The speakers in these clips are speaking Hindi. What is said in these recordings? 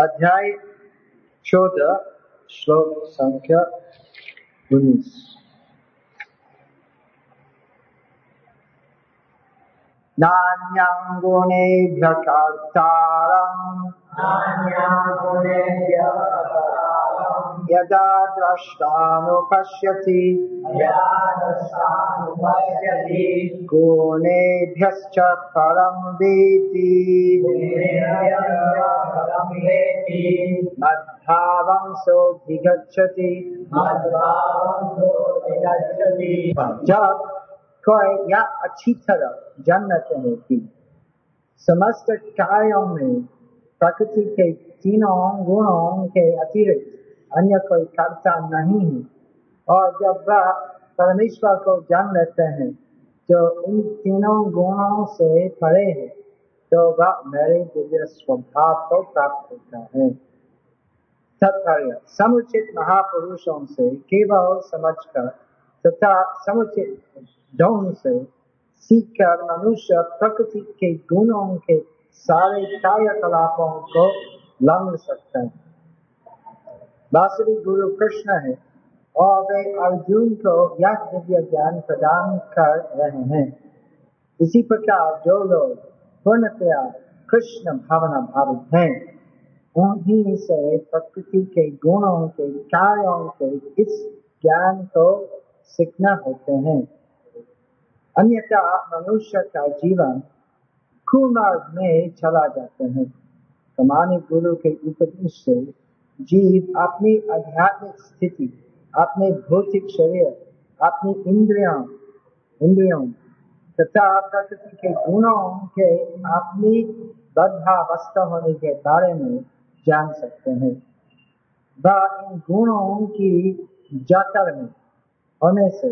अध्याय चौदह श्लोक संख्या उन्नीस। नान्यं गुणेभ्य कर्तारम् यदा द्रष्टानुपश्यति गुणेभ्यश्च परं वेति। मद्भावं सोऽधिगच्छति। जब कोई या अच्छी तरह जानते हैं कि समस्त कार्यों में प्रकृति के तीनों गुणों के अतिरिक्त अन्य कोई कर्ता नहीं है। और जब वह परमेश्वर को जान लेते हैं जो इन तीनों गुणों से परे है तो वह मेरे दिव्य स्वभाव को प्राप्त होता है। तात्पर्य, समुचित महापुरुषों से केवल समझकर तथा समुचित ढंग से सीखकर मनुष्य प्रकृति के गुणों के सारे कार्यकलापों को लंघ सकता है। वास्तविक गुरु कृष्ण है और वे अर्जुन को यह दिव्य ज्ञान प्रदान कर रहे हैं। इसी प्रकार जो लोग पूर्णतया कृष्ण भावना भावित हैं, उन्हीं से प्रकृति के गुणों के कार्यों के इस ज्ञान को सीखना होते हैं। अन्यथा मनुष्य का जीवन कुमार्ग में चला जाते हैं। सामान्य गुरु के उपदेश से जीव अपनी आध्यात्मिक स्थिति, अपने भौतिक शरीर, अपनी इंद्रियों इंद्रियों तथा प्रकृति के गुणों के अपनी बद्धावस्था होने के बारे में जान सकते हैं। वह इन गुणों की जकड़ में होने से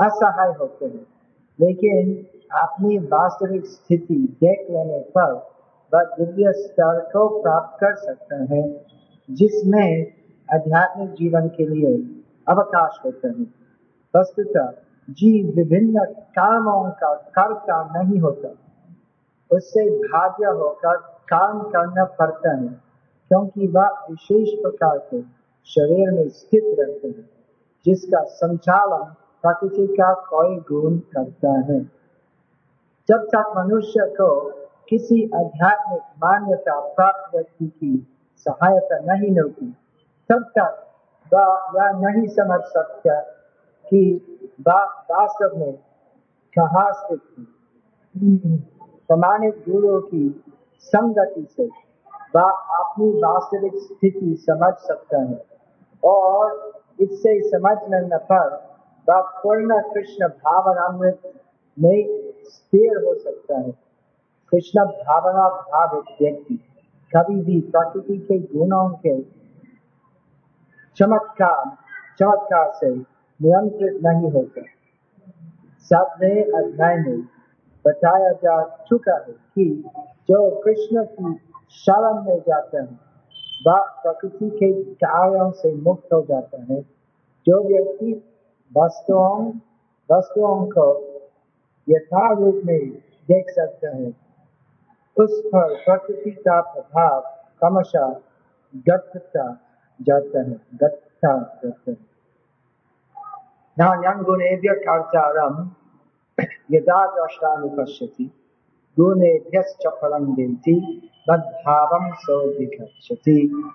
असहाय होते हैं। लेकिन अपनी वास्तविक स्थिति देख लेने पर वह दिव्य स्तर को प्राप्त कर सकते हैं। जिसमें आध्यात्मिक जीवन के लिए अवकाश होते हैं। वस्तुतः जीव विभिन्न कर्मों का कर्ता नहीं होता। उससे भाग्य होकर कर्म करना पड़ता है, क्योंकि वह विशेष प्रकार के शरीर में स्थित रहते हैं, जिसका संचालन प्रकृति का कोई गुण करता है। जब तक मनुष्य को किसी आध्यात्मिक मान्यता प्राप्त व्यक्ति की सहायता नहीं मिलती। तब तक यह नहीं समझ सकता कि वास्तव में कहा स्थित प्रमाणित गुरु की संगति से वह अपनी वास्तविक स्थिति समझ सकता है और इससे समझ लेने पर वह पूर्ण कृष्ण भावनामृत में स्थिर हो सकता है। कृष्ण भावना भावित व्यक्ति। कभी भी प्रकृति के गुणों के चमत्कार चमत्कार से नियंत्रित नहीं होता सातवें अध्याय में बताया जा चुका है कि जो कृष्ण की शरण में जाते हैं वह प्रकृति के कार्यों से मुक्त हो जाता है जो व्यक्ति वस्तुओं वस्तुओं को यथारूप में देख सकते हैं उस पर प्रकृति का प्रभाव क्रमशः गठता जाता है गठता जाता है नान्यं गुणेभ्य कर्तारं यदा द्रष्टानुपश्यति गुणेभ्यश्च फलं देति, मद्भावं सोऽधिगच्छति।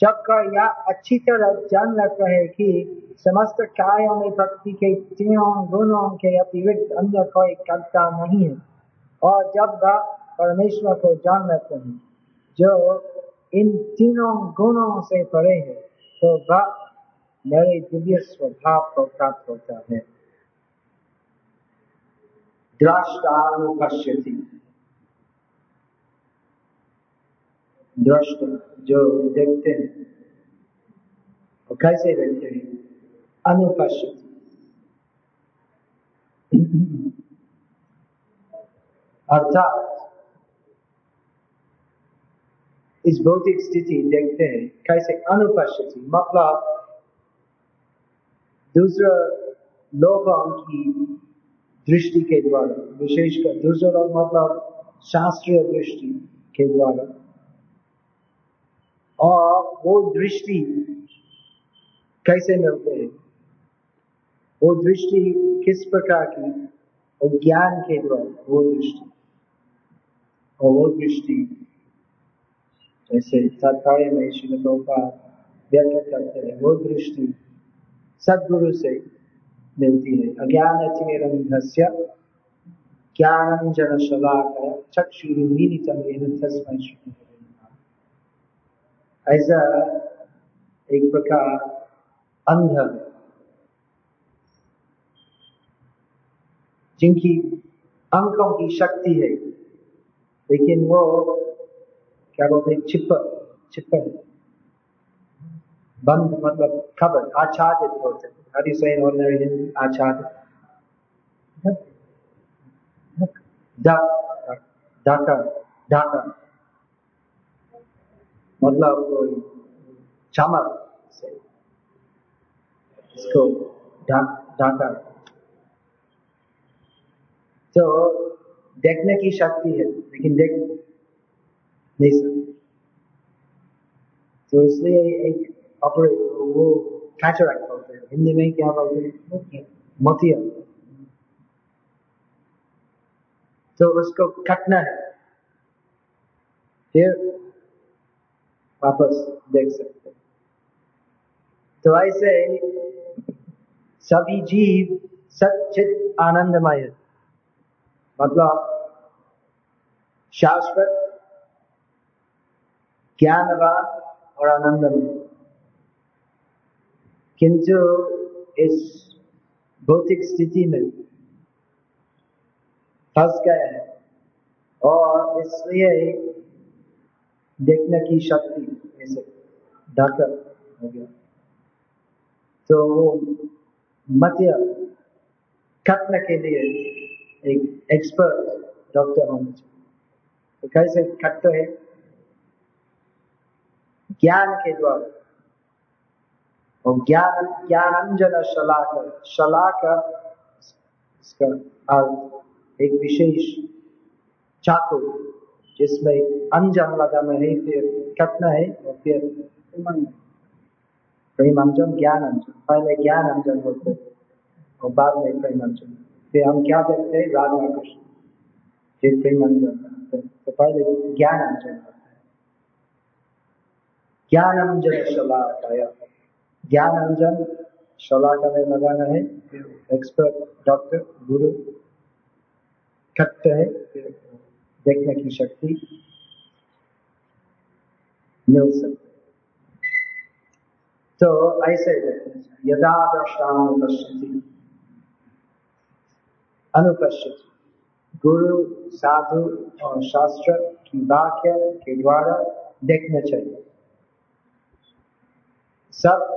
जब यह अच्छी तरह जान लगता है कि समस्त कार्यों में प्रकृति के तीनों गुणों के अतिरिक्त अन्य कोई कर्ता नहीं है। और जब वह परमेश्वर को जान लेते हैं। जो इन तीनों गुणों से परे है तो वह मेरे दिव्य स्वभाव को प्राप्त होता है। दृष्ट जो देखते हैं, वो कैसे देखते हैं? अनुपश्यति। अर्थात इस भौतिक स्थिति देखते हैं, कैसे अनुपस्थिति मतलब दूसरे लोगों की दृष्टि के द्वारा, विशेषकर दूसरे लोग मतलब शास्त्रीय दृष्टि के द्वारा। और वो दृष्टि कैसे मिलते हैं? वो दृष्टि किस प्रकार की? वो ज्ञान के द्वारा, वो दृष्टि। और वो दृष्टि जैसे तात्पर्य में श्री गोपाल व्यक्त करते हैं, वो दृष्टि सदगुरु से मिलती है। अज्ञान चिरंधस्य ज्ञानंजन शलाकर चक्षुरुमीलितमेन तस्मै ऐसा एक प्रकार अंध जिनकी अंकों की शक्ति है, लेकिन वो क्या बोलते हैं? छिप छिप बंद मतलब खबर आच्छादित होते do you say in आच्छादित। ढाका ढाका। मतलब चमक से इसको ढाका। तो देखने की शक्ति है, लेकिन देख नहीं सकते तो इसलिए एक ऑपरेट वो कैटरैक्ट बोलते हैं। हिंदी में क्या बोलते हैं? मोतिया। तो उसको कटना है। फिर वापस देख सकते तो ऐसे सभी जीव सचित आनंदमय मतलब शाश्वत ज्ञानवान और आनंदमय किंतु इस भौतिक स्थिति में फंस गए हैं और इसलिए देखने की शक्ति ऐसे ढाकर हो गया। तो वो मध्य खत्म के लिए एक एक्सपर्ट डॉक्टर होना चाहिए। तो कैसे खटते है? ज्ञान के द्वारा। और ज्ञान, ज्ञानंजन शलाकर शलाकर इसका अर्थ एक विशेष चाकू जिसमें अंजन लगाना है फिर कटना है और फिर प्रेम अंजन ज्ञान अंजन पहले ज्ञान अंजन होते और बाद में प्रेम अंजन फिर हम क्या देखते हैं? राधा कृष्ण, फिर प्रेम अंजन तो पहले ज्ञान अंजन होता ज्ञान अंजन शलाकाया। ज्ञान अंजन शलाका में लगाना है। एक्सपर्ट डॉक्टर गुरु है। देखने की शक्ति मिल सकती। तो ऐसे यदा दृष्टानुपस्थिति अनुपस्थिति गुरु, साधु और शास्त्र की वाक्य के द्वारा देखना चाहिए। सब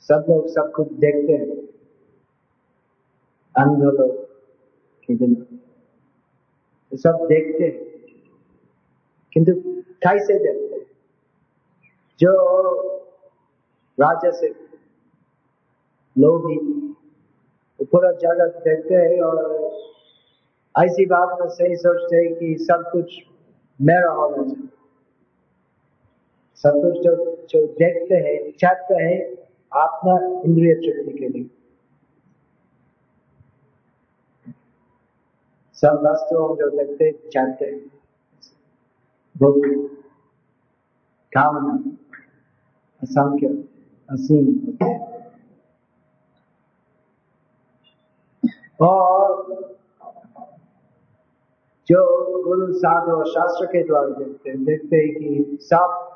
सब लोग सब कुछ देखते हैं। अंध लोग तो सब देखते हैं। किंतु कैसे देखते हैं। जो राज्य से लोग ही पूरा जगत देखते हैं और ऐसी बात में सही सोचते हैं कि सब कुछ मेरा होना चाहिए। कुछ जो जो देखते हैं, चाहते हैं, आत्मा इंद्रिय तृप्ति के लिए। सब वस्तुओं जो देखते चाहते भोग कामना, असंख्य, असीम और जो गुरु, साधु शास्त्र के द्वारा देखते हैं देखते हैं कि सब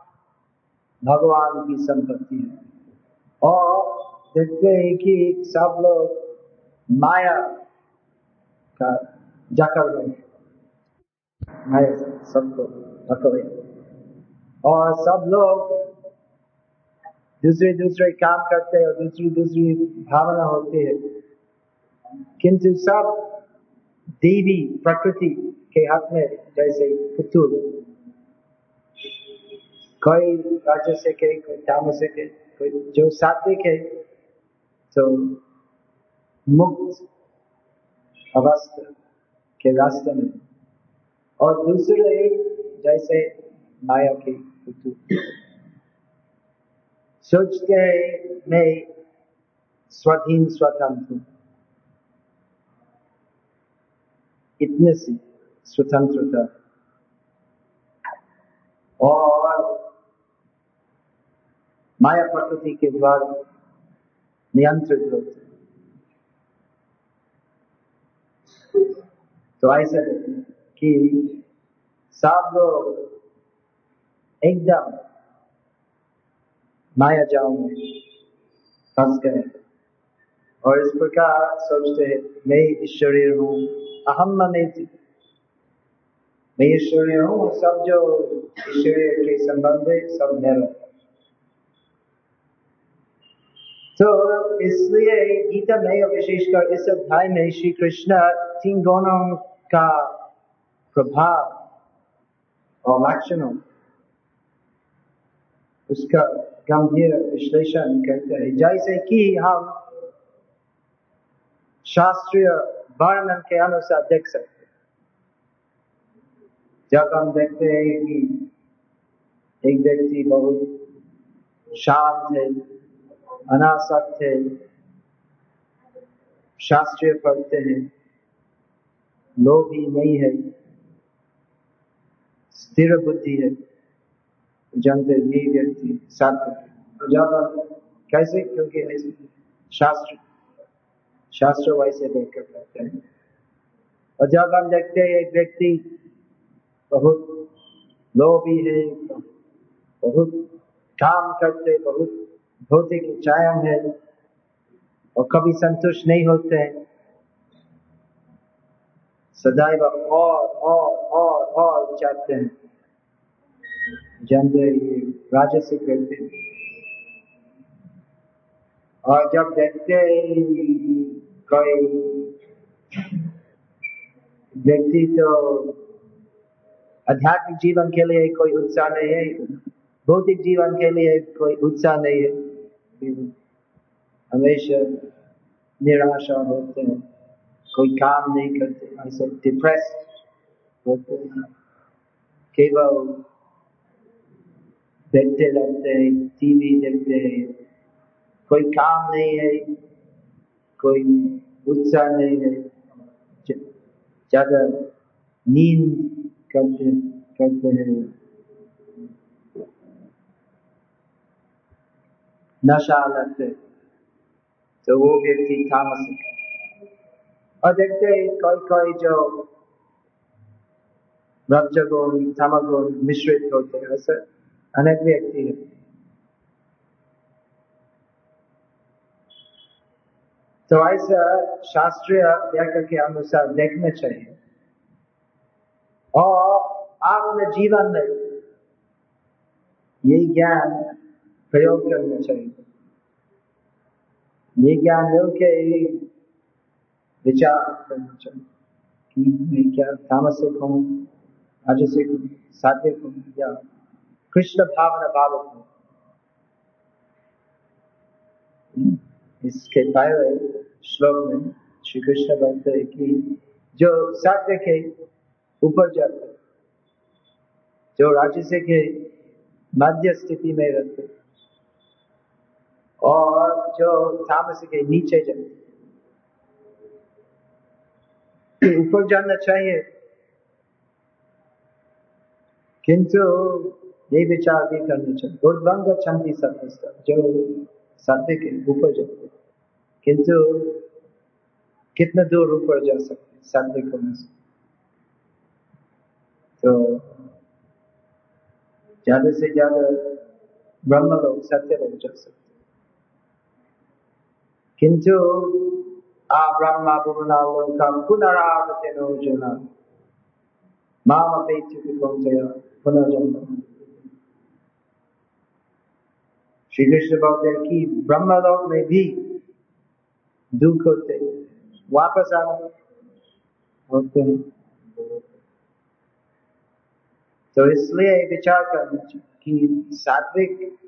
भगवान की संपत्ति है। और देखते हैं कि सब लोग माया का जकड़ में माया सबको जकड़े और सब लोग दूसरे दूसरे काम करते हैं और दूसरी दूसरी भावना होती है। किंतु सब देवी प्रकृति के हाथ में जैसे पुतुल कोई राज्य से के, कोई ताम से के, कोई जो सात्विक है तो मुक्त अवस्था के रास्ते में। और दूसरे जैसे माया के सोचते मैं स्वाधीन स्वतंत्र इतने सी स्वतंत्रता। और माया प्रकृति के द्वारा नियंत्रित होते तो ऐसा कि सब लोग एकदम माया जाओ में फंस गए। और इस प्रकार सोचते हैं, मैं ईश्वरीय हूँ, अहम ममेति मैं ईश्वरीय हूँ, सब जो ईश्वरीय के संबंध है, सब मेरा तो इसलिए गीता में और विशेषकर इस अध्याय में श्री कृष्ण तीन गुणों का प्रभाव और लक्षणों, उसका गंभीर विश्लेषण करते हैं। जैसे कि हम शास्त्रीय वर्णन के अनुसार देख सकते जब हम देखते हैं कि एक व्यक्ति बहुत शांत है अनासक्त है। शास्त्रीय पढ़ते हैं। लोभी नहीं है। स्थिर बुद्धि है। जानते ये व्यक्ति सात्विक ज़्यादा कैसे? क्योंकि शास्त्र शास्त्र वैसे देखकर करते हैं। और जब हम देखते हैं, एक व्यक्ति बहुत लोभी है, बहुत काम करते, बहुत भौतिक इच्छाएँ है और कभी संतुष्ट नहीं होते। सदैव और और और और चाहते हैं। जानते ये राजसिक व्यक्ति और जब देखते कोई व्यक्ति तो आध्यात्मिक जीवन के लिए कोई उत्साह नहीं है भौतिक जीवन के लिए कोई उत्साह नहीं है। हमेशा निराशा होते हैं, कोई काम नहीं करते ऐसे डिप्रेस होते हैं। केवल देखते रहते हैं टीवी देखते हैं, कोई काम नहीं है, कोई उत्साह नहीं है ज़्यादा नींद करते करते हैं। नशा लगते तो वो व्यक्ति तामसिक और देखते हैं, कोई कोई जो रजगुण तमगुण मिश्रित होते हैं, ऐसे अनेक व्यक्ति है। तो ऐसा शास्त्रीय व्याख्या के अनुसार देखना चाहिए। और आपने जीवन में यही ज्ञान प्रयोग करना चाहिए। ये ज्ञान के विचार करना चाहिए कि मैं क्या तामसिक हूँ राजसिक हूँ सात्विक हूँ या कृष्ण भावना भावक हूँ। इसके पहले श्लोक में श्री कृष्ण बोलते हैं कि जो सात्विक है ऊपर जाते जो राजसिक है मध्य स्थिति में रहते और जो तामसिक है नीचे जाते ऊपर जाना चाहिए। किंतु ये विचार भी करना चाहिए। उर्भंग छंदी सत्य जो सात्विक के ऊपर जाते किंतु कितना दूर ऊपर जा सकते सात्विक को तो ज़्यादा से ज़्यादा ब्रह्म लोग सत्य लोग जा सकते किंतु आ ब्रह्मा पुनरालोका पुनरावृत्ति अर्जुन माम अपेक्षित कौशय पुनर्जन्म। श्री कृष्ण बोलते हैं कि ब्रह्मलोक में भी दुख होते वापस आना होते हैं। तो इसलिए विचार करना चाहिए कि सात्विक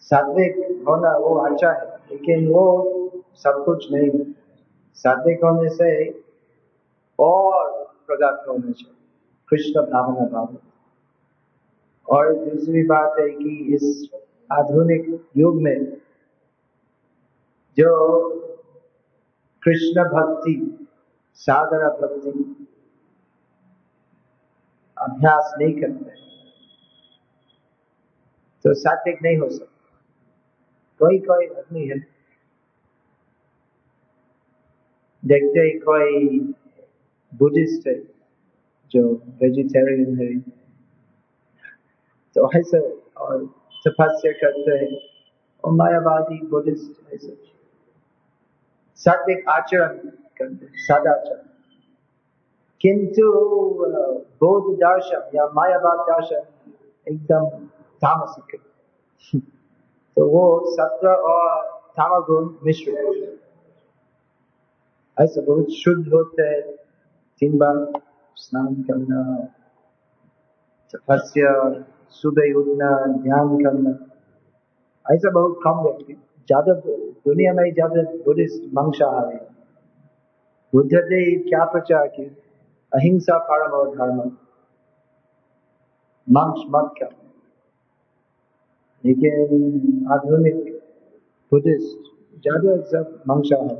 सात्विक होना वो अच्छा है। लेकिन वो सब कुछ नहीं है सात्विक होने से और प्रगत होने से कृष्ण भावना भाव और दूसरी बात है कि इस आधुनिक युग में जो कृष्ण भक्ति, साधना भक्ति अभ्यास नहीं करते तो सात्विक नहीं हो सकता। कोई कोई आदमी है। देखते ही कोई बुद्धिस्ट है, जो वेजिटेरियन है। तो ऐसे और तपस्या करते हैं। और मायावादी बुद्धिस्ट ऐसे। सात्विक आचरण करते सदाचरण किंतु बौद्ध दर्शन या मायावाद दर्शन एकदम तामसिक है। तो वो सत्व और तामगुण मिश्र ऐसा बहुत शुद्ध होते है। तीन बार स्नान करना, तपस्या, सुबह उठना, ध्यान करना, ऐसा बहुत कम व्यक्ति। ज़्यादा दुनिया में ज़्यादा बुद्धिस्ट मांसाहारी बुद्ध देव क्या प्रचार किया? अहिंसा परम और धर्म। मांस मत कर। लेकिन आधुनिक बुद्धिस्ट ज़्यादा सब मांसाहारी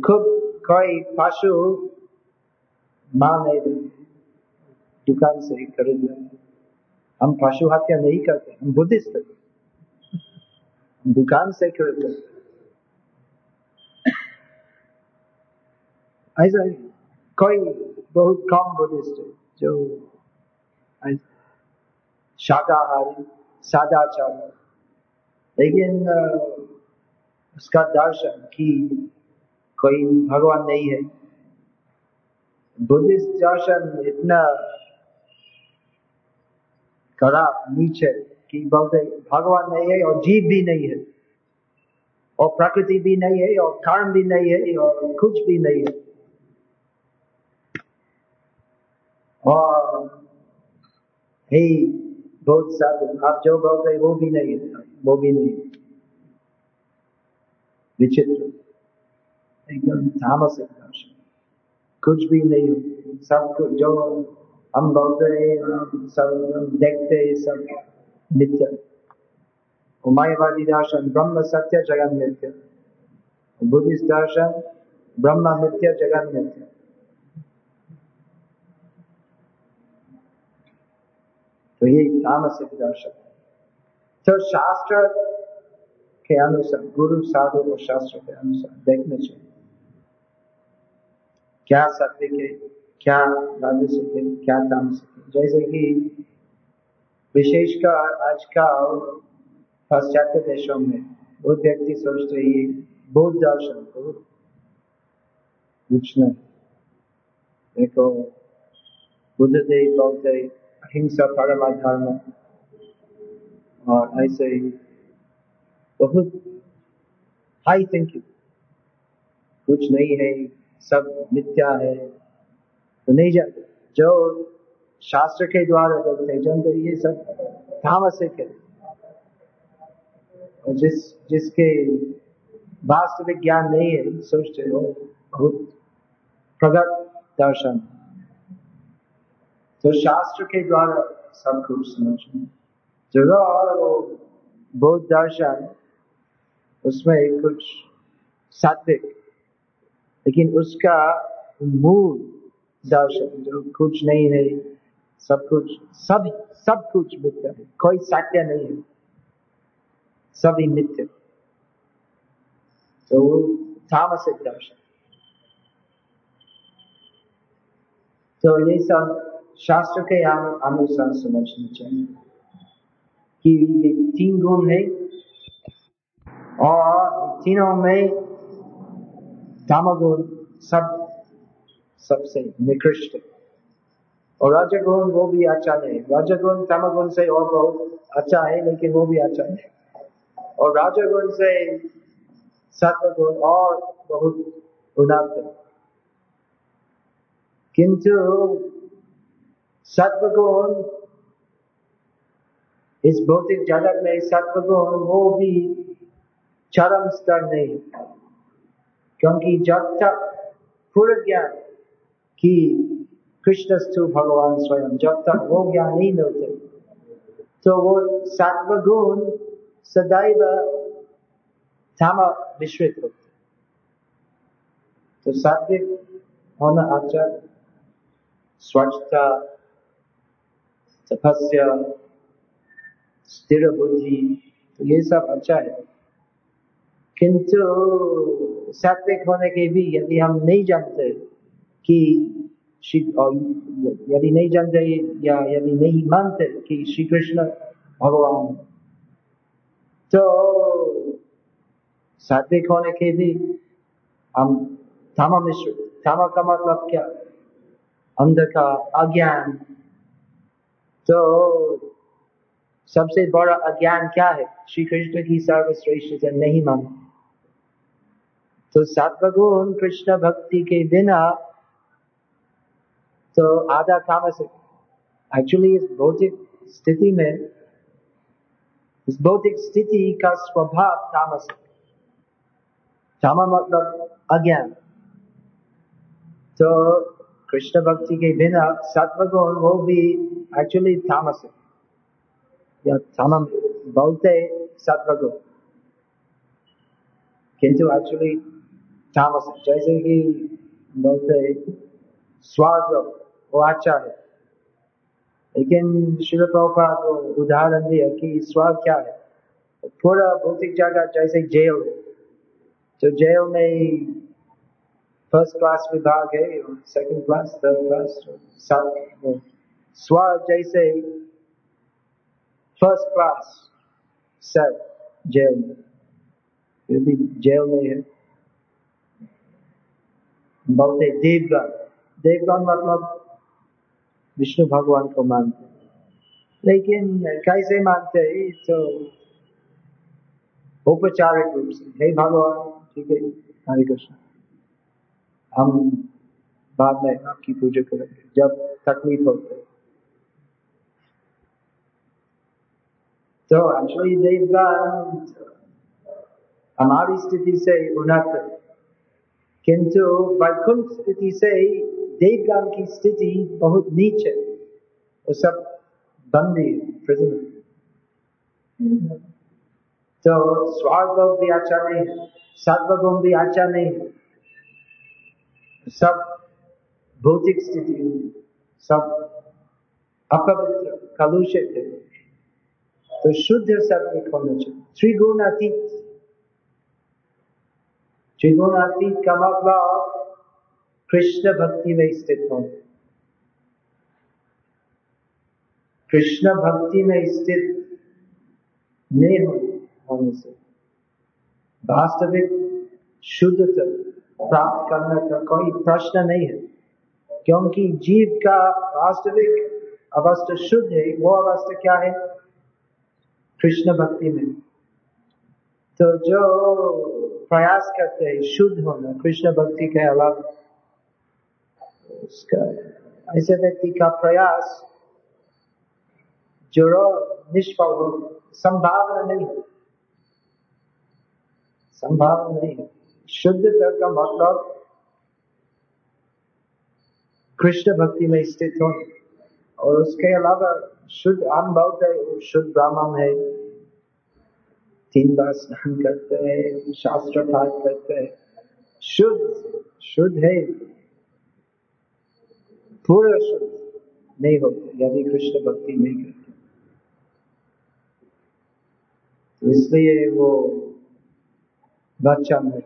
खुद कोई पशु माँ नहीं दुकान से खरीद हम पशु हत्या नहीं करते, हम बुद्धिस्ट दुकान से खरीद ऐसा कोई बहुत कम बुद्धिस्ट जो शाकाहारी सादाचार लेकिन उसका दर्शन की कोई भगवान नहीं है। बुद्धिस्ट दर्शन इतना खराब नीचे कि बोलते भगवान नहीं है और जीव भी नहीं है। और प्रकृति भी नहीं है और कर्म भी नहीं है और कुछ भी नहीं है। और, हे बहुत साधु आप जो बोलते वो भी नहीं वो भी नहीं विचित्र। एकदम दर्शन कुछ भी नहीं हो। सब कुछ जो हम बोलते हैं सब देखते सब नित्य मायावादी दर्शन, ब्रह्म सत्य, जगन मिथ्य। बुद्धिस्ट दर्शन, ब्रह्म मिथ्य, जगन मिथ्य। तो ये तामसिक दर्शन तो शास्त्र के अनुसार, गुरु साधु और शास्त्र के अनुसार देखना चाहिए। क्या सत्य के, क्या राजसिक है क्या तामसिक है जैसे कि विशेषकर आजकल पाश्चात्य देशों में बहुत व्यक्ति सोचते ही बौद्ध दर्शन को कुछ नहीं। देखो, बुद्ध देव बोलते अहिंसा परम धर्म और ऐसे ही बहुत हाई थिंकिंग कुछ नहीं है, सब मिथ्या है। तो नहीं जाते। जो शास्त्र के द्वारा देखते जानते ये सब तामसिक है और जिस, जिसके वास्तविक ज्ञान नहीं है, सोचते हो बहुत प्रगत दर्शन। तो शास्त्र के द्वारा सब कुछ समझना ज़रूर और वो बौद्ध दर्शन उसमें कुछ सात्विक, लेकिन उसका मूल दर्शन जो कुछ नहीं है, सब कुछ, सब सब कुछ मिथ्या है। कोई सत्य नहीं है। सभी मिथ्य। तो वो तामसिक दर्शन तो ये सब शास्त्र के अनुसार समझना चाहिए कि ये तीन गुण है और तीनों में तामगुण सब, सबसे निकृष्ट। और राजगुण वो भी अच्छा नहीं। राजगुण तमगुण से और बहुत अच्छा है, लेकिन वो भी अच्छा नहीं। और राजगुण से सत्वगुण और बहुत है किंतु सत्वगुण इस भौतिक जगत में सत्वगुण वो भी चरम स्तर नहीं। क्योंकि जब तक पूर्ण ज्ञान की कृष्णस्तु भगवान स्वयं, जब तक वो ज्ञान नहीं मिलते तो वो सात्व गुण सदैव धाम मिश्रित होते। तो सात्विक होना अच्छा स्वच्छता तपस्या स्थिर बुद्धि तो ये सब अच्छा है। किंतु सात्विक होने के भी यदि हम नहीं जानते कि यदि नहीं जानते या यदि नहीं मानते कि श्री कृष्ण भगवान तो सात्विक होने के भी हम थामा मिश्र थामा का मतलब क्या? का अज्ञान तो सबसे बड़ा अज्ञान क्या है? श्री कृष्ण की सर्वश्रेष्ठ नहीं माना। तो सात्वगुण कृष्ण भक्ति के बिना तो आधा तामसिक एक्चुअली इस भौतिक स्थिति में, इस भौतिक स्थिति का स्वभाव तामसिक तामा मतलब अज्ञान। तो कृष्ण भक्ति के बिना सत्वगुण वो भी एक्चुअली तामसिक या तामम बोलते सत्वगुण किंतु एक्चुअली तामसिक जैसे कि बोलते स्वाद वो अच्छा है लेकिन शिल प्रभुपाद को उदाहरण दिया कि स्वाद क्या है थोड़ा भौतिक जगह जैसे जेल है तो जेल में फ़र्स्ट क्लास विभाग है सेकंड क्लास थर्ड क्लास स्वाद जैसे फ़र्स्ट क्लास सर जेल में जेल में है बहुत देवगण देवगण मतलब विष्णु भगवान को मानते लेकिन कैसे मानते हैं तो औपचारिक रूप से हे भगवान ठीक है हरे कृष्ण हम बाद में आपकी पूजा करेंगे जब तकलीफ़ होते तो एक्चुअली देवगण हमारी स्थिति से उन्नत किंतु वैकुंठ स्थिति से देवगान की स्थिति बहुत नीचे वो सब बंदी प्रिजन तो स्वार्थ भी अच्छा नहीं है सत्वगुण भी अच्छा नहीं है सब भौतिक स्थिति सब अपवित्र कलुषित है तो शुद्ध सत्विक होना चाहिए त्रिगुण अतीत त्रिगुण अतीत का मतलब? कृष्ण भक्ति में स्थित हो। कृष्ण भक्ति में स्थित नहीं होने से। वास्तविक शुद्धता प्राप्त करने का कोई प्रश्न नहीं है, क्योंकि जीव का वास्तविक अवस्था शुद्ध है, वो अवस्था क्या है? कृष्ण भक्ति में। तो जो प्रयास करते हैं, शुद्ध होना, कृष्ण भक्ति के अलावा, उसका, ऐसे व्यक्ति का प्रयास जो निष्फल हो, संभावना नहीं है। संभावना नहीं है। शुद्धता का मतलब कृष्ण भक्ति में स्थित हो और उसके अलावा शुद्ध हम बहुत शुद्ध ब्राह्मण है। तीन बार स्नान करते हैं, शास्त्र पाठ करते हैं। शुद्ध शुद्ध है। पूर्ण शुद्ध नहीं होते यदि कृष्ण भक्ति नहीं करते। तो इसलिए वो बच्चा में,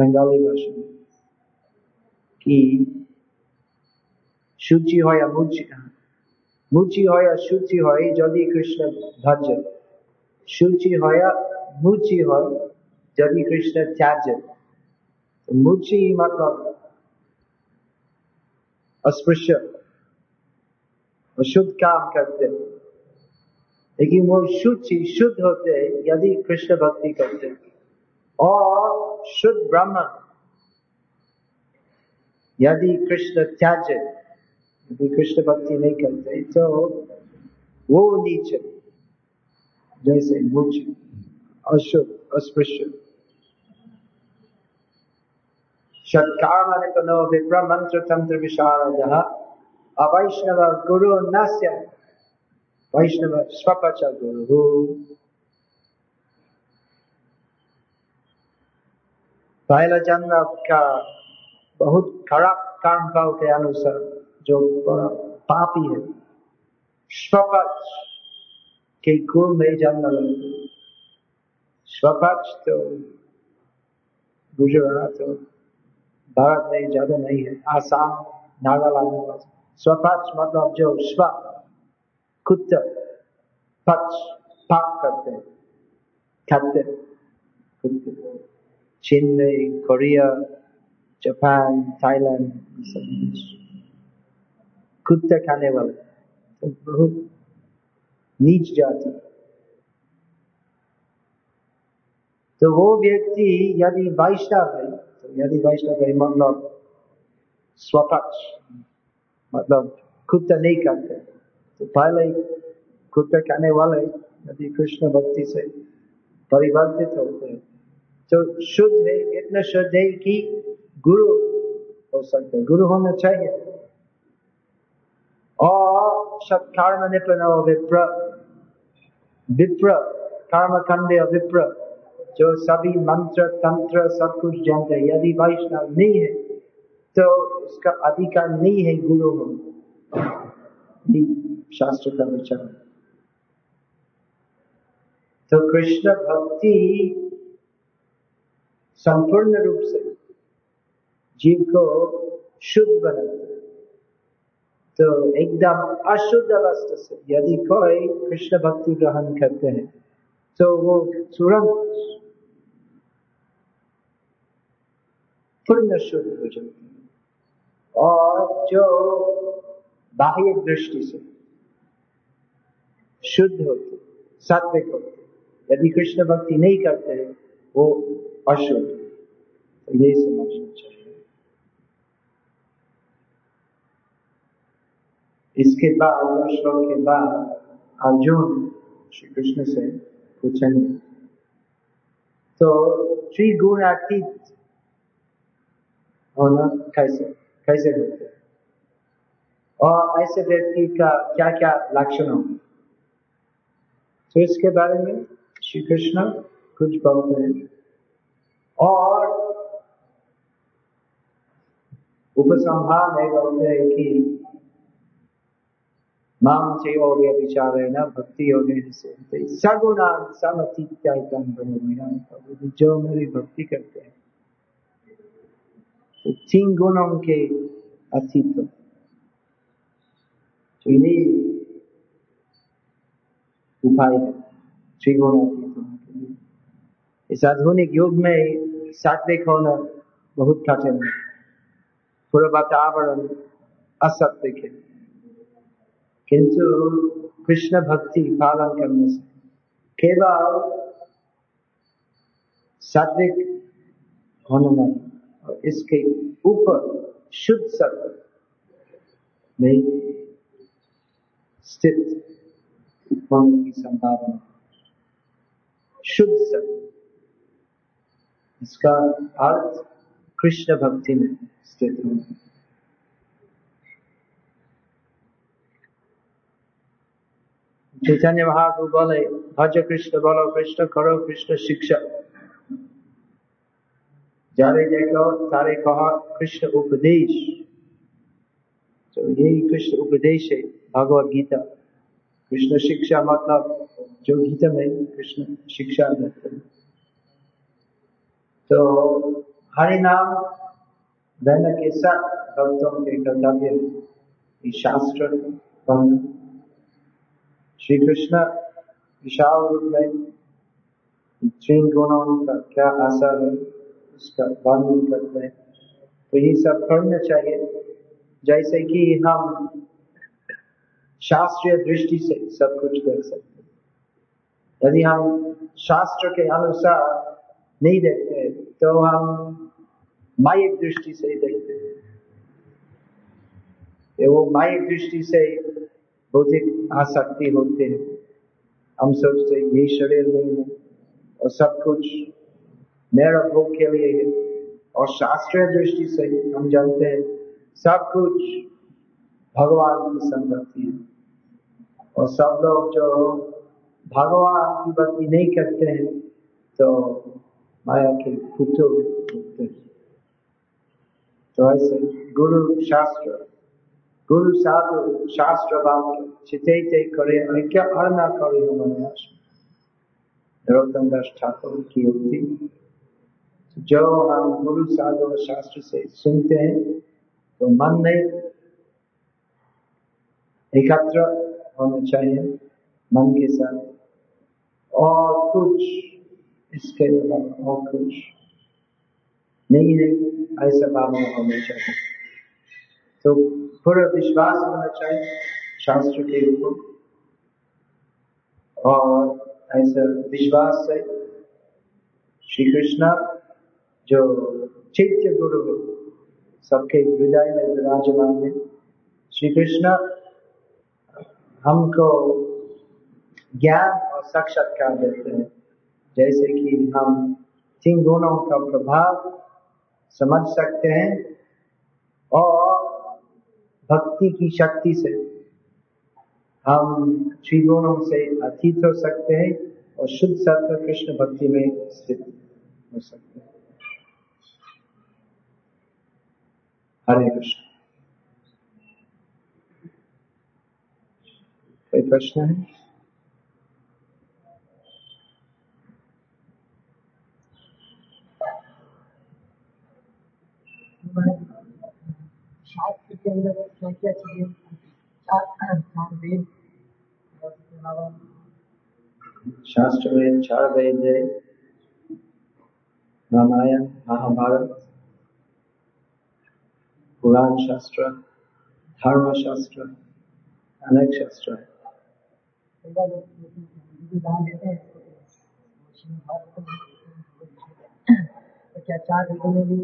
बंगाली भाषा में, कि शुचि हो या मुचि मुचि हो या शुचि हो यदि कृष्ण भज शुचि हो या मुचि हो यदि कृष्ण त्याज तो मुचि मतलब अस्पृश्य शुद्ध काम करते लेकिन वो शुद्ध ही शुद्ध होते यदि कृष्ण भक्ति करते और शुद्ध ब्रह्म यदि कृष्ण त्याज यदि कृष्ण भक्ति नहीं करते तो वो नीचे, जैसे मुझ अशुभ अस्पृश्य। षट्कामनिपनो विप्र मंत्र तंत्र विशारद। अवैष्णव गुरु नस्य, वैष्णव स्वपच गुरु। पहला जन्म का बहुत खराब काम फल के अनुसार। जो पापी है। स्वपच के कुल में जन्म लेते स्वपच तो गुजरात तो भारत में ज़्यादा नहीं है, आसाम, नागालैंड स्वपक्ष मतलब जो स्व कुत्त पक्ष, पाप करते खाते कुत्ते चीन में, कोरिया, जापान, थाईलैंड, सब कुत्ते खाने वाले। तो बहुत नीच जाति। तो वो व्यक्ति यदि वैष्णव है तो यदि वैष्णव है मतलब स्वपक्ष मतलब कुत्ता नहीं करते। तो पहले कुत्ता खाने वाले, यदि कृष्ण भक्ति से परिवर्तित होते हैं तो शुद्ध है, इतना शुद्ध है कि गुरु हो सकते गुरु होना चाहिए। कर्म निपुण विप्र। विप्र कर्म खंडे विप्र जो सभी मंत्र, तंत्र, सब कुछ जानते हैं। यदि वैष्णव नहीं है तो उसका अधिकार नहीं है गुरु हो। शास्त्र का विचार। तो कृष्ण भक्ति संपूर्ण रूप से जीव को शुद्ध बनाते तो एकदम अशुद्ध अवस्था से यदि कोई कृष्ण भक्ति ग्रहण करते हैं तो वो तुरंत पूर्ण शुद्ध हो जाते हैं। और जो बाह्य दृष्टि से शुद्ध होते, सात्विक होते, यदि कृष्ण भक्ति नहीं करते हैं, वो अशुद्ध। तो यही समझना चाहिए इसके बाद श्लोक के बाद अर्जुन श्री कृष्ण से पूछेंगे। तो श्री गुणातीत होना कैसे कैसे होते और ऐसे व्यक्ति का क्या क्या लक्षण हो तो इसके बारे में श्री कृष्ण कुछ बोलते हैं। और उपसंहार में बोलते हैं कि माम से गया विचार है ना भक्ति हो गई सगुणा समतीत्यायतम ब्रह्म जो मेरी भक्ति करते हैं। तो तीन गुणों के अतीत। तो यही उपाय है त्रिगुण अतीत। इस आधुनिक युग में सात्विक होना बहुत कठिन है। पूरा वातावरण असत्य है। किंतु कृष्ण भक्ति पालन करने से। केवल सात्विक होना नहीं, और इसके ऊपर शुद्ध सत्य में स्थित होने की संभावना। शुद्ध सत्य। इसका अर्थ कृष्ण भक्ति में स्थित होना। चैतन्य महाप्रभु बोले भज कृष्ण बोलो कृष्ण करो कृष्ण शिक्षा। जारे देखो सारे कहा, कृष्ण उपदेश। तो यही कृष्ण उपदेश है, भगवत गीता। कृष्ण शिक्षा मतलब जो गीता में कृष्ण शिक्षा तो हरि नाम, धन के साथ, भक्तों के कर्तव्य शास्त्र श्री कृष्ण विशाल रूप में तीन गुणों का क्या असर है? उसका वर्णन करते हैं। तो ये सब पढ़ना चाहिए। जैसे कि हम शास्त्रीय दृष्टि से सब कुछ देख सकते यदि हम शास्त्र के अनुसार नहीं देखते तो हम माइक दृष्टि से ही देखते हैं। वो माइक दृष्टि से भौतिक आसक्ति होते हैं। हम सोचते ये शरीर नहीं है और सब कुछ मेरा भोग के लिए है। और शास्त्रीय दृष्टि से हम जानते हैं, सब कुछ भगवान की संपत्ति है। और सब लोग जो भगवान की भक्ति नहीं करते हैं तो माया के पुतुल तो ऐसे गुरु शास्त्र गुरु साधु शास्त्र वाक्य चिते करे करे हमारे आश्रम नरोत्तम दास ठाकुर की उक्ति जो हम गुरु साधु और शास्त्र से सुनते हैं तो मन में एकत्र होना चाहिए मन के साथ और कुछ इसके अलावा और कुछ नहीं है ऐसा भावना होना चाहिए तो पूरा विश्वास होना चाहिए शास्त्र के ऊपर। और ऐसा विश्वास से श्री कृष्ण जो चैत्य गुरु है, सबके हृदय में विराजमान है। श्री कृष्ण हमको ज्ञान और साक्षात्कार देते हैं। जैसे कि हम तीन गुणों का प्रभाव समझ सकते हैं और भक्ति की शक्ति से। हम त्रिगुणों से अतीत हो सकते हैं और शुद्ध सत्य कृष्ण भक्ति में स्थित हो सकते हैं। हरे कृष्ण। कोई प्रश्न है? शास्त्र के अंदर क्या क्या चीज़ें चार वेद और उसके अलावा शास्त्र में चार वेद है रामायण महाभारत पुराण शास्त्र धर्म शास्त्र अनेक शास्त्र है। तो क्या चार वेदों में भी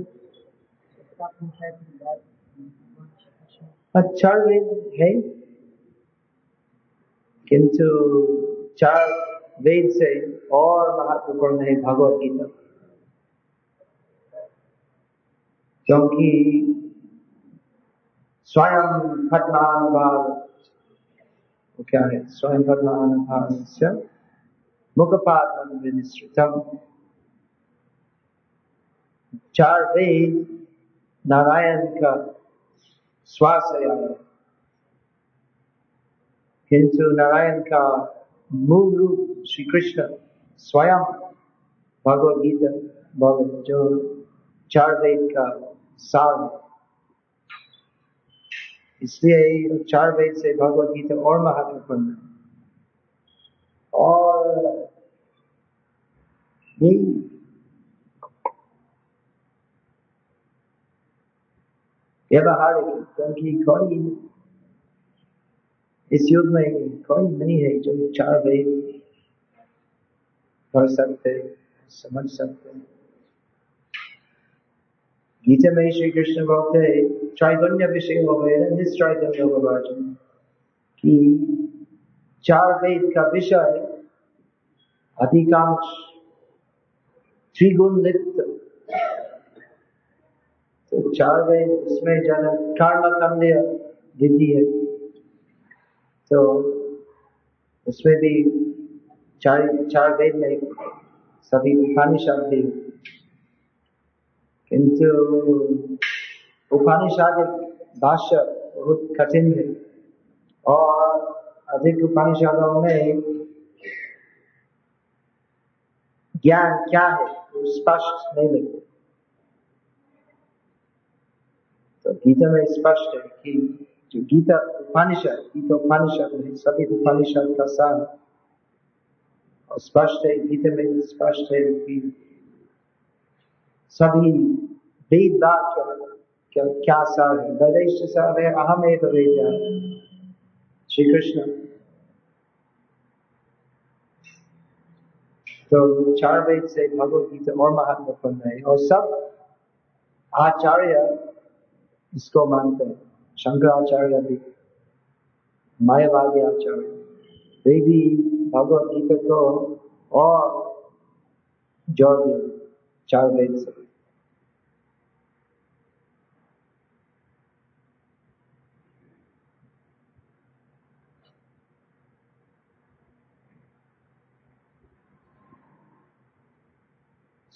कृष्ण वेद है। किंतु चार वेद से और महत्वपूर्ण है भगवत गीता। क्योंकि स्वयं पद्मानुभाव, वो क्या है? स्वयं पद्मानुभाव से मुखपात विनिश्रितम चार वेद नारायण का श्वास किंतु नारायण का मूल रूप श्री कृष्ण स्वयं भगवत गीता बोले जो चार वेद का सार है। इसलिए चार वेद से भगवत गीता और महत्वपूर्ण है। और व्यवहारिक है, क्योंकि कोई इस युग में कोई नहीं है जो चार वेद पढ़ सकते समझ सकते गीता में श्री कृष्ण बोलते हैं त्रैगुण्य विषय हो गए निस्त्रैगुण्य होगार्जुन कि चार वेद का विषय अधिकांश त्रिगुण लिप्त चार वेद उसमें ज़्यादा कर्म कंदे विधि है। तो उसमें भी चार चार वेद में सभी उपनिषद भी किंतु उपनिषद भाष्य बहुत कठिन है और अधिक उपनिषदों में ज्ञान क्या है स्पष्ट नहीं लिखते तो गीता में स्पष्ट है कि जो गीता उपनिषद गीता उपनिषद में सभी उपनिषद का सार। और स्पष्ट है, गीता में स्पष्ट है कि सभी वेद वाक्य क्या क्या सार है? वैदेश सार है अहम एक वेद। श्री कृष्ण तो चार वेद से भगवत गीता और महत्वपूर्ण है। और सब आचार्य इसको मानते हैं। शंकराचार्य भी मायावादी आचार्य वे भी भगवत गीता को और जोड़ दिए चार वेद से।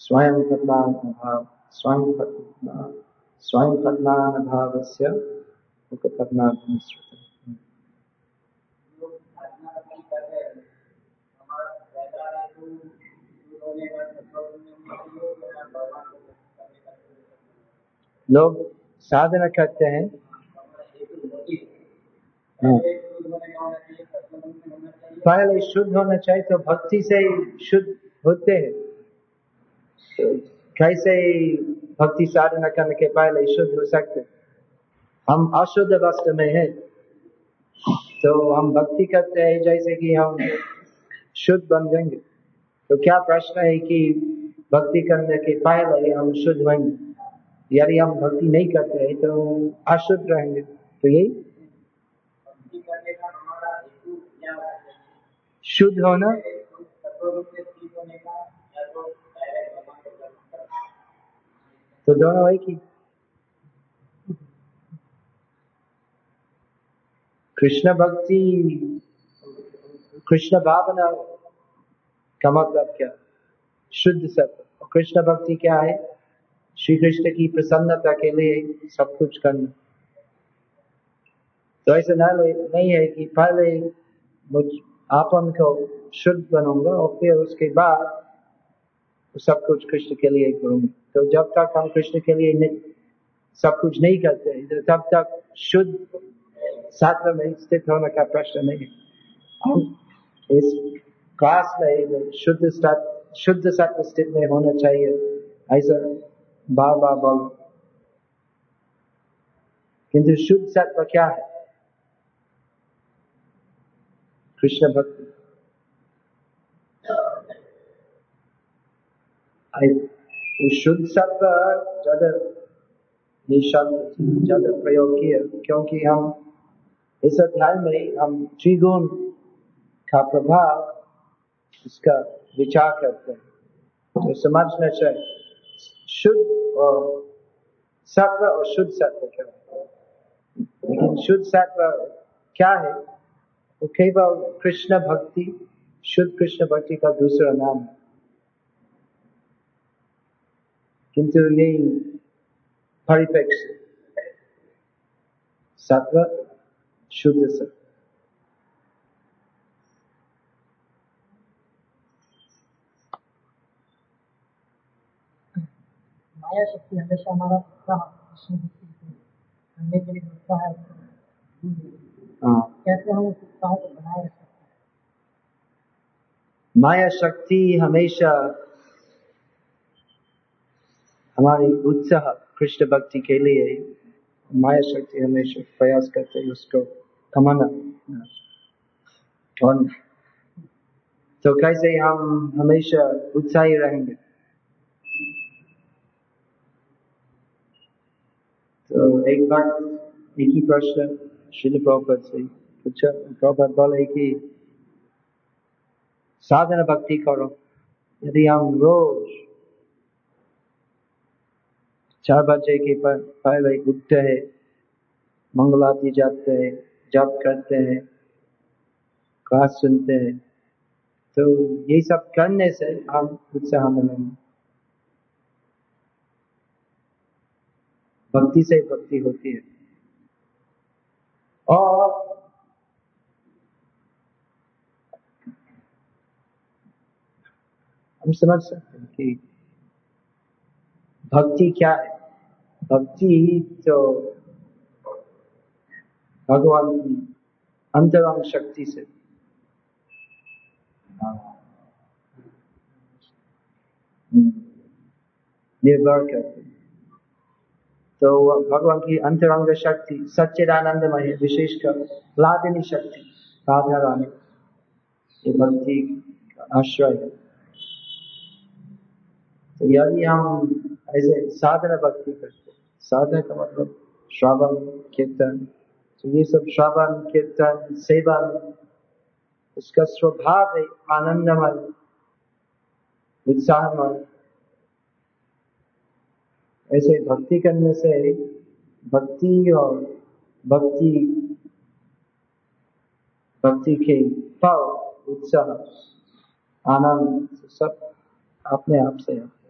स्वयं करना स्वयं करना कल्याण भाव से लोग साधना करते हैं। हाँ। पहले शुद्ध होना चाहिए तो भक्ति से ही शुद्ध होते हैं। कैसे भक्ति साधना करने के पहले शुद्ध हो सकते हम अशुद्ध अवस्था में है तो हम भक्ति करते हैं जैसे कि हम शुद्ध बन जाएँगे। तो क्या प्रश्न है कि भक्ति करने के पहले हम शुद्ध बनेंगे यदि हम भक्ति नहीं करते हैं तो अशुद्ध रहेंगे। तो यही? शुद्ध होना? तो दोनों एक ही कृष्ण भक्ति, कृष्ण भावना का मतलब क्या? शुद्ध सत्य कृष्ण भक्ति क्या है? श्री कृष्ण की प्रसन्नता के लिए सब कुछ करना। तो ऐसा नहीं है कि पहले मुझ आपन को शुद्ध बनूँगा और फिर उसके बाद सब कुछ कृष्ण के लिए करूँगा। तो जब तक हम कृष्ण के लिए सब कुछ नहीं करते तो तब तक शुद्ध सात्व में स्थित होने का प्रश्न नहीं है। इस क्लास में शुद्ध शुद्ध सत्व स्थित में होना चाहिए, ऐसा बार बार बोल। किंतु शुद्ध सत्व क्या है? कृष्ण भक्ति शुद्ध शब्द ज़्यादा ये ज़्यादा प्रयोग किया क्योंकि हम इस अध्याय में हम त्रिगुण का प्रभाव इसका विचार करते हैं। तो समझना चाहिए, शुद्ध और सत्व और शुद्ध सत्व क्या है? लेकिन शुद्ध सत्व क्या है? वो केवल कृष्ण भक्ति, शुद्ध कृष्ण भक्ति का दूसरा नाम है। किंतु ये परिपेक्ष सत्व शुद्ध सत्व। माया शक्ति हमेशा हमारा करने के लिए है। हाँ। कैसे हम उस उत्साह को बनाए रख सकते माया शक्ति हमेशा हमारी उत्साह कृष्ण भक्ति के लिए, माया शक्ति हमेशा प्रयास करते हैं उसको कमाना और तो कैसे हम हमेशा उत्साही रहेंगे? तो एक बार एक ही प्रश्न शिल प्रभुपद से पूछा। प्रभुपद बोले कि, साधन भक्ति करो। यदि हम रोज चार बजे के पहले उठते हैं, मंगलाती जाते हैं, जप करते हैं, क्लास सुनते हैं। तो ये सब करने से हम उत्साह मिलेंगे भक्ति से भक्ति होती है। और हम समझ सकते हैं कि भक्ति क्या है? भक्ति तो भगवान की अंतरंग शक्ति से। निर्भर करते तो भगवान की अंतरंग शक्ति सच्चिदानंदमय विशेषकर लादिनी शक्ति, राधा रानी। ये भक्ति आश्रय है। तो यदि हम ऐसे साधना भक्ति करते साधना का मतलब श्रावण, कीर्तन। तो ये सब श्रावण, कीर्तन सेवन उसका स्वभाव है आनंदमय, उत्साहमय। ऐसे भक्ति करने से भक्ति और भक्ति भक्ति के फल उत्साह, आनंद, सब अपने आप से आते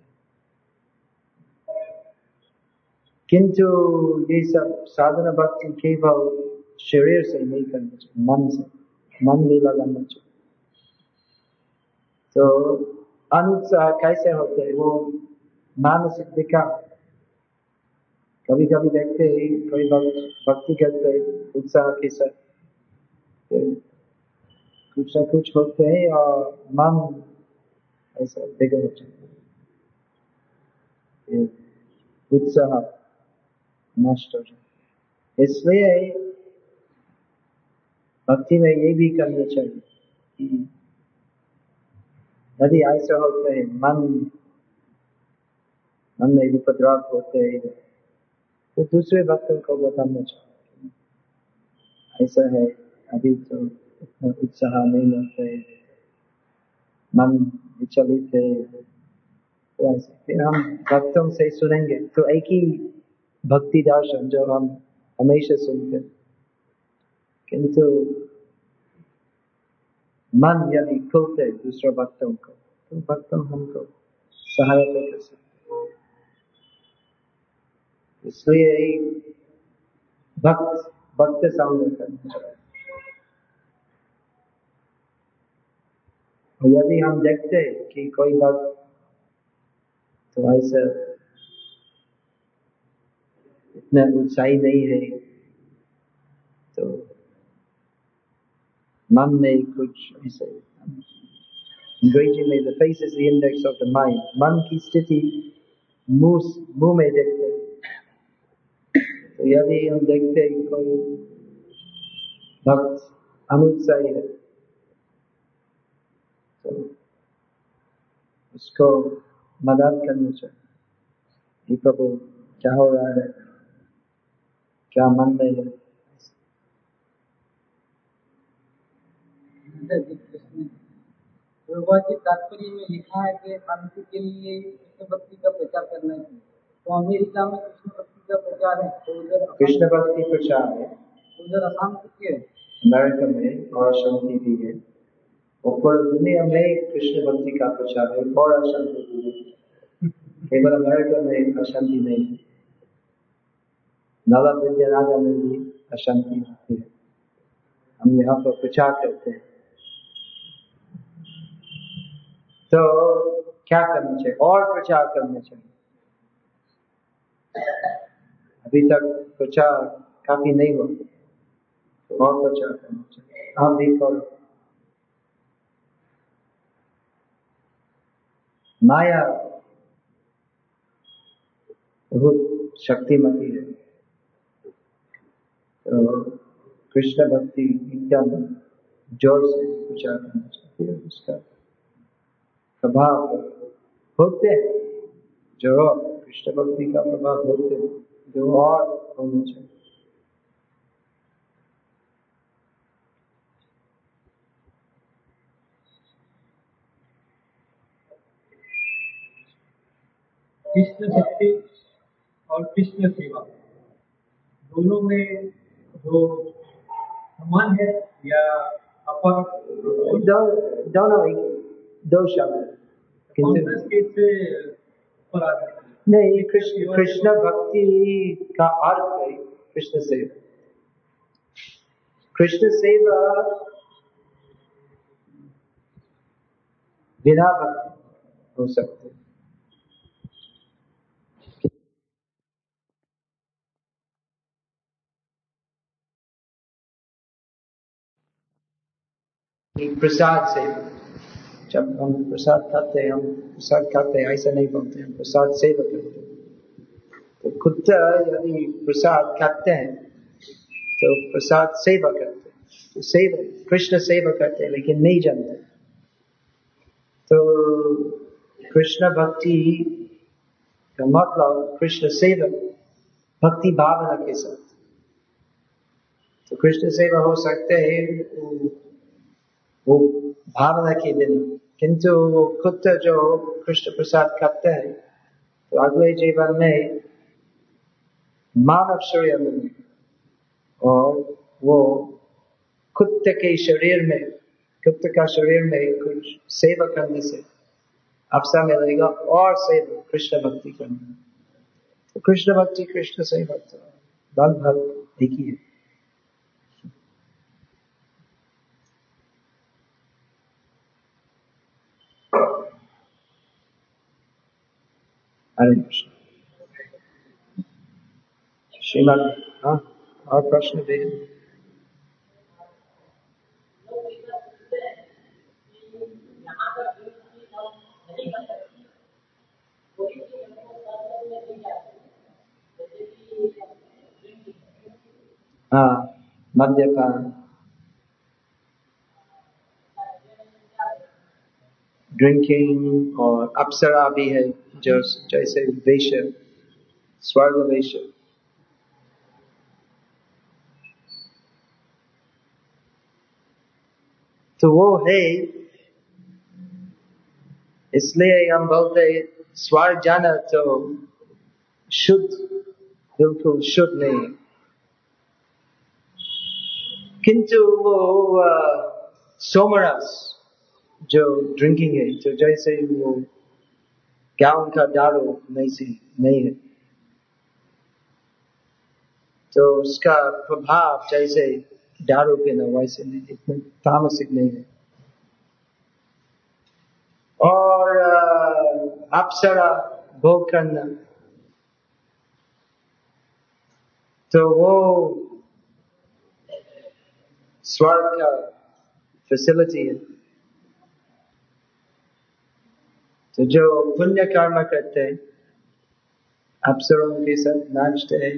किंतु ये सब साधना भक्ति केवल शरीर से नहीं करना चाहिए, मन से। मन भी लगाना चाहिए। तो अनुत्साह कैसे होते हैं? वो मानसिक विकार। कभी कभी देखते हैं, कोई भक्ति करते उत्साह के साथ। तो कुछ ना कुछ होते हैं और मन ऐसा बिगड़ जाता है। उत्साह। नष्ट हो जाए। इसलिए भक्ति में ये भी करना चाहिए यदि ऐसा होते हैं, मन मन में उपद्रव होते हैं तो दूसरे भक्तों को बताना चाहिए। ऐसा है, अभी तो इतना उत्साह नहीं होते मन विचलित है तो ऐसे। फिर हम भक्तों से सुनेंगे तो एक ही भक्ति दर्शन जो हम हमेशा सुनते किंतु मन यदि खुलते दूसरे भक्तों को तो भक्तों हमको सहायता कर सकते इसलिए भक्त भक्त संग करना और यदि हम देखते कि कोई भक्त तो ऐसा इतना उत्साही नहीं है। तो मन में कुछ ऐसे में इंडेक्स ऑफ़ द माइंड मन की स्थिति मुँह में देखते तो यदि हम देखते कोई भक्त है। तो उसको मदद करनी चाहिए। प्रभु, क्या हो रहा है? क्या मन में है? की तात्पर्य में लिखा है कि शांति के लिए कृष्ण भक्ति का प्रचार करना चाहिए तो अमेरिका में कृष्ण भक्ति का प्रचार है। तो उधर कृष्ण भक्ति प्रचार है। उधर अशांति के अमेरिका में और अशांति भी है। और पूरी दुनिया में कृष्ण भक्ति का प्रचार है और अशांति भी है। केवल अमेरिका में अशांति नहीं है। नवा विद्यानगर में भी अशांति होती है। हम यहाँ पर प्रचार करते हैं। तो क्या करना चाहिए? और प्रचार करना चाहिए। अभी तक प्रचार काफ़ी नहीं हुआ। तो और प्रचार करना चाहिए। आप भी करो। माया बहुत शक्तिमती है। कृष्ण भक्ति एकदम ज़ोर से प्रचार करना चाहिए उसका प्रभाव होते हैं। जो कृष्ण भक्ति का प्रभाव होते हैं, जो और होना चाहिए। कृष्ण भक्ति और कृष्ण सेवा। दोनों में जो समान है या अपर दो दोनों एक दो शब्द नहीं कृष्ण कृष्ण भक्ति का अर्थ है कृष्ण सेवा कृष्ण सेवा बिना भक्ति हो सकते। प्रसाद से। जब हम प्रसाद खाते हैं, हम प्रसाद खाते हैं, ऐसा नहीं बोलते हम प्रसाद सेवा करते हैं। तो कुत्ता यदि प्रसाद खाते हैं तो प्रसाद सेवा करते तो सेवा कृष्ण सेवा करते हैं, लेकिन नहीं जानते। तो कृष्ण भक्ति का मतलब कृष्ण सेवा भक्ति भावना के साथ। तो कृष्ण सेवा हो सकते हैं वो भावना के दिन। किंतु वो खुद जो कृष्ण प्रसाद करते हैं तो अगले जीवन में मानव शरीर में और वो कुत्ते के शरीर में कुत्ते का शरीर में कुछ सेवा करने से अवसर मिलेगा और सेवा, कृष्ण भक्ति करने। तो कृष्ण भक्ति, कृष्ण से भक्त लगभग एक ही है। हरे कृष्ण श्रीमान हाँ और प्रश्न दे हाँ? मद्यपान ड्रिंकिंग और अप्सरा भी है। जैसे वेश्य स्वर्ग वेश्य तो वो है, इसलिए हम बोलते स्वर्ग जाना तो शुद्ध, बिल्कुल शुद्ध नहीं। किंतु वो सोमरस जो ड्रिंकिंग है तो जैसे वो गाँव का दारू नहीं सी, नहीं है? तो उसका प्रभाव जैसे दारू पीना वैसे नहीं, इतना तामसिक नहीं है। और अप्सरा भोग करना। तो वो स्वर्ग का फैसिलिटी है। तो जो पुण्य कर्म करते हैं के साथ नाचते हैं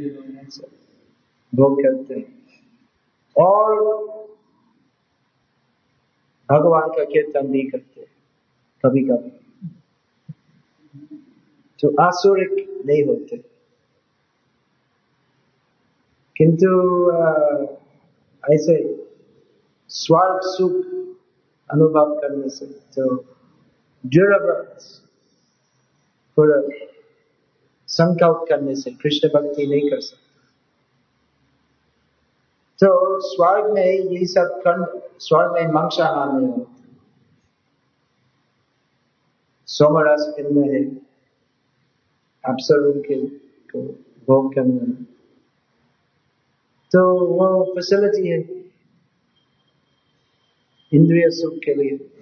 भोग करते हैं। और भगवान का कीर्तन भी करते हैं कभी कभी तो आसुरिक नहीं होते। किंतु ऐसे स्वर्ग सुख अनुभव करने से तो दृढ़व्रत पूरा संकल्प करने से कृष्ण भक्ति नहीं कर सकते। तो स्वर्ग में ये सब कर्म स्वर्ग में मंसाहार नहीं होते सोमरस फ़िल्म है। अप्सरों के को भोग करना तो वो फैसिलिटी है। इंद्रिय सुख के लिए।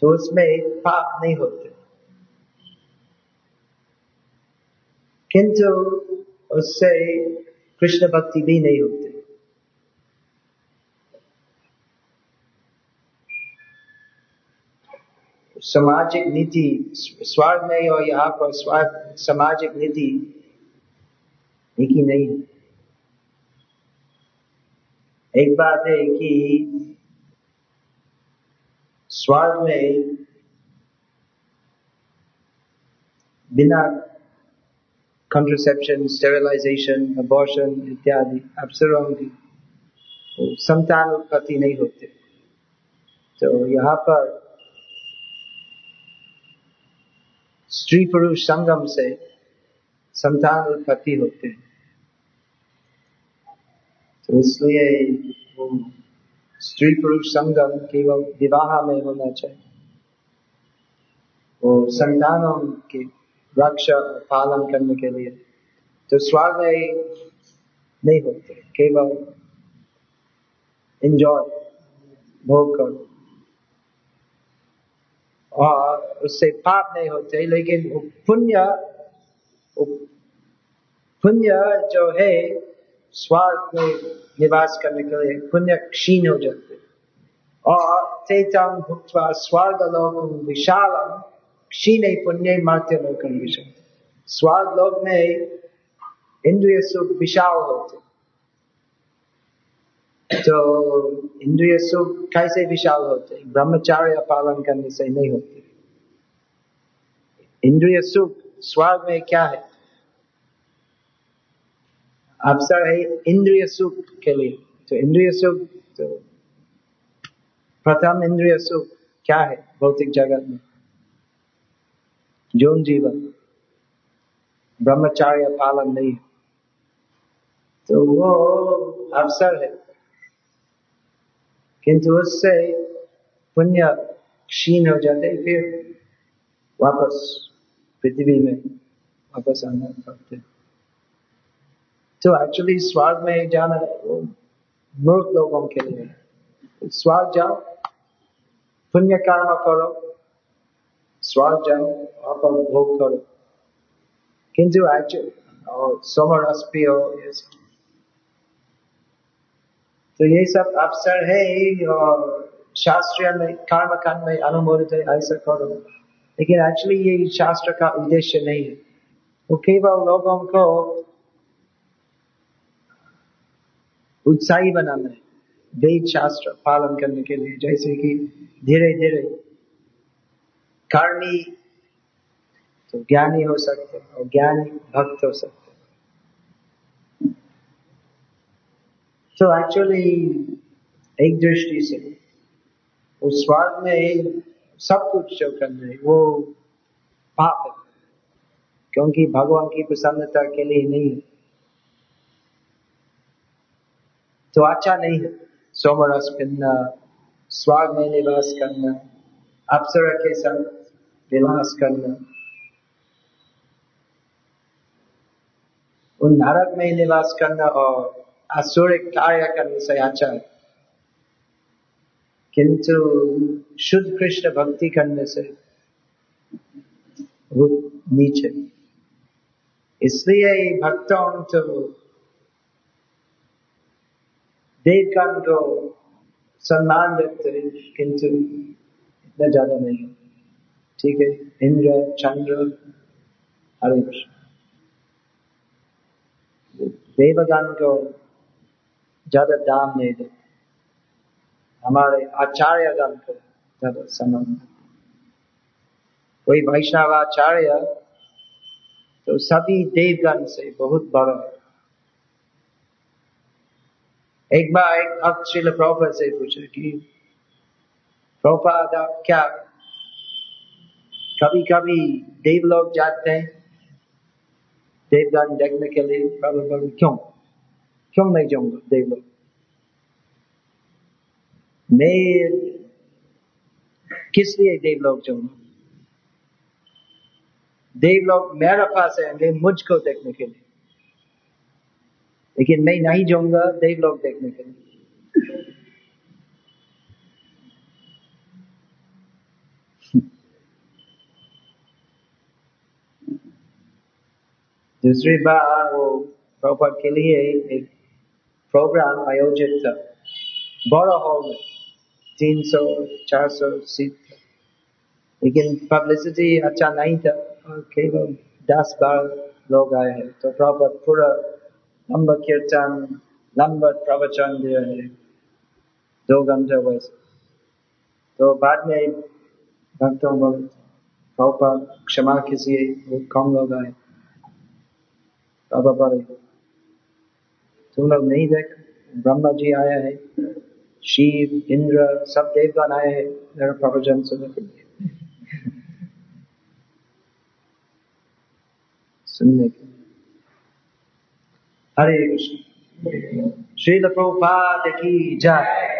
तो उसमें पाप नहीं होते। किंतु उससे कृष्ण भक्ति भी नहीं होती। सामाजिक नीति स्वार्थ में और यहाँ पर स्वार्थ, सामाजिक नीति एक ही नहीं। एक बात है कि स्वार्थ में बिना contraception, sterilization, abortion इत्यादि अवसरों की संतान उत्पत्ति नहीं होते। तो यहाँ पर स्त्री पुरुष संगम से संतान उत्पत्ति होते हैं। तो इसलिए वो स्त्री पुरुष संगम केवल विवाह में होना चाहिए। वो संतानों के रक्षा पालन करने के लिए तो स्वाग नहीं होते, केवल इंजॉय भोग कर। और उससे पाप नहीं होते, लेकिन पुण्य पुण्य जो है स्वार्थ में निवास करने के लिए पुण्य क्षीण हो जाते और तेतम भुक्वा स्वर्ग लोक विशालम क्षीण पुण्य लोक विषय स्वर्ग लोक में इंद्रिय सुख विशाल होते तो इंद्रिय सुख कैसे विशाल होते ब्रह्मचार्य पालन करने से नहीं होते। इंद्रिय सुख स्वर्ग में क्या है? अवसर है इंद्रिय सुख के लिए। तो इंद्रिय सुख तो प्रथम इंद्रिय सुख क्या है भौतिक जगत में? जोन जीवन। ब्रह्मचार्य पालन नहीं है। तो वो अवसर है। किंतु उससे पुण्य क्षीण हो जाते फिर वापस पृथ्वी में वापस आना पड़ते तो एक्चुअली स्वर्ग में जाना वो मूर्ख लोगों के लिए। स्वर्ग जाओ पुण्य कर्म करो स्वर्ग जाओ पर भोग करो। किंतु एक्चुअली और सोमरस पियो ये तो ये सब अवसर है और शास्त्रीय में कर्म कांड में अनुमोदित है, ऐसा करो। लेकिन एक्चुअली ये शास्त्र का उद्देश्य नहीं है। वो केवल लोगों को उत्साही बनाना है। वेद शास्त्र पालन करने के लिए, जैसे कि धीरे धीरे करनी तो ज्ञानी हो सकते और ज्ञानी भक्त हो सकते तो एक्चुअली एक दृष्टि से उस स्वार्थ में सब कुछ जो कर रहे वो पाप है। क्योंकि भगवान की प्रसन्नता के लिए नहीं है। तो अच्छा नहीं है। सोमरस पिन्ना, स्वाग में निवास करना, अप्सरा के संग विलास करना। उन नरक में निवास करना और असुर कार्य करने से अच्छा है। किंतु शुद्ध कृष्ण भक्ति करने से वो नीचे। इसलिए भक्तों तो देवगण को सम्मान देते किंतु इतना ज़्यादा नहीं। ठीक है, इंद्र, चंद्र, हरे कृष्ण। देवगान को ज़्यादा दाम नहीं देते हमारे आचार्यगण को ज़्यादा सम्मान कोई वैष्णव आचार्य तो सभी देवगण से बहुत बड़ा है। एक बार एक भक्त श्रील प्रभुपद से पूछा कि, प्रभुपाद, आप क्या कभी कभी देव लोग जाते हैं? देवगन देखने के लिए प्रभु क्यों? क्यों नहीं जाऊँगा देव लोग मैं किस लिए देव लोग जाऊँगा? देव लोग मेरे पास आएँगे मुझको देखने के लिए। लेकिन मैं नहीं जाऊँगा देव लोग देखने के लिए। दूसरी बार वो प्रॉपर के लिए एक प्रोग्राम आयोजित था। बड़ा हॉल में, तीन सौ, चार सौ सीट लेकिन पब्लिसिटी अच्छा नहीं था केवल दस बार लोग आए हैं तो प्रॉपर पूरा लंबा कीर्तन लंबा प्रवचन दिया है दो घंटे तो बाद में भक्तों को क्षमा कीजिए, वो कम लोग आए। बाबा तुम लोग नहीं देख, ब्रह्मा जी आया है, शिव, इंद्र, सब देवगण आए हैं, मेरा प्रवचन सुनने के लिए। सुनने के हरे कृष्ण। श्रील प्रभुपाद की जय।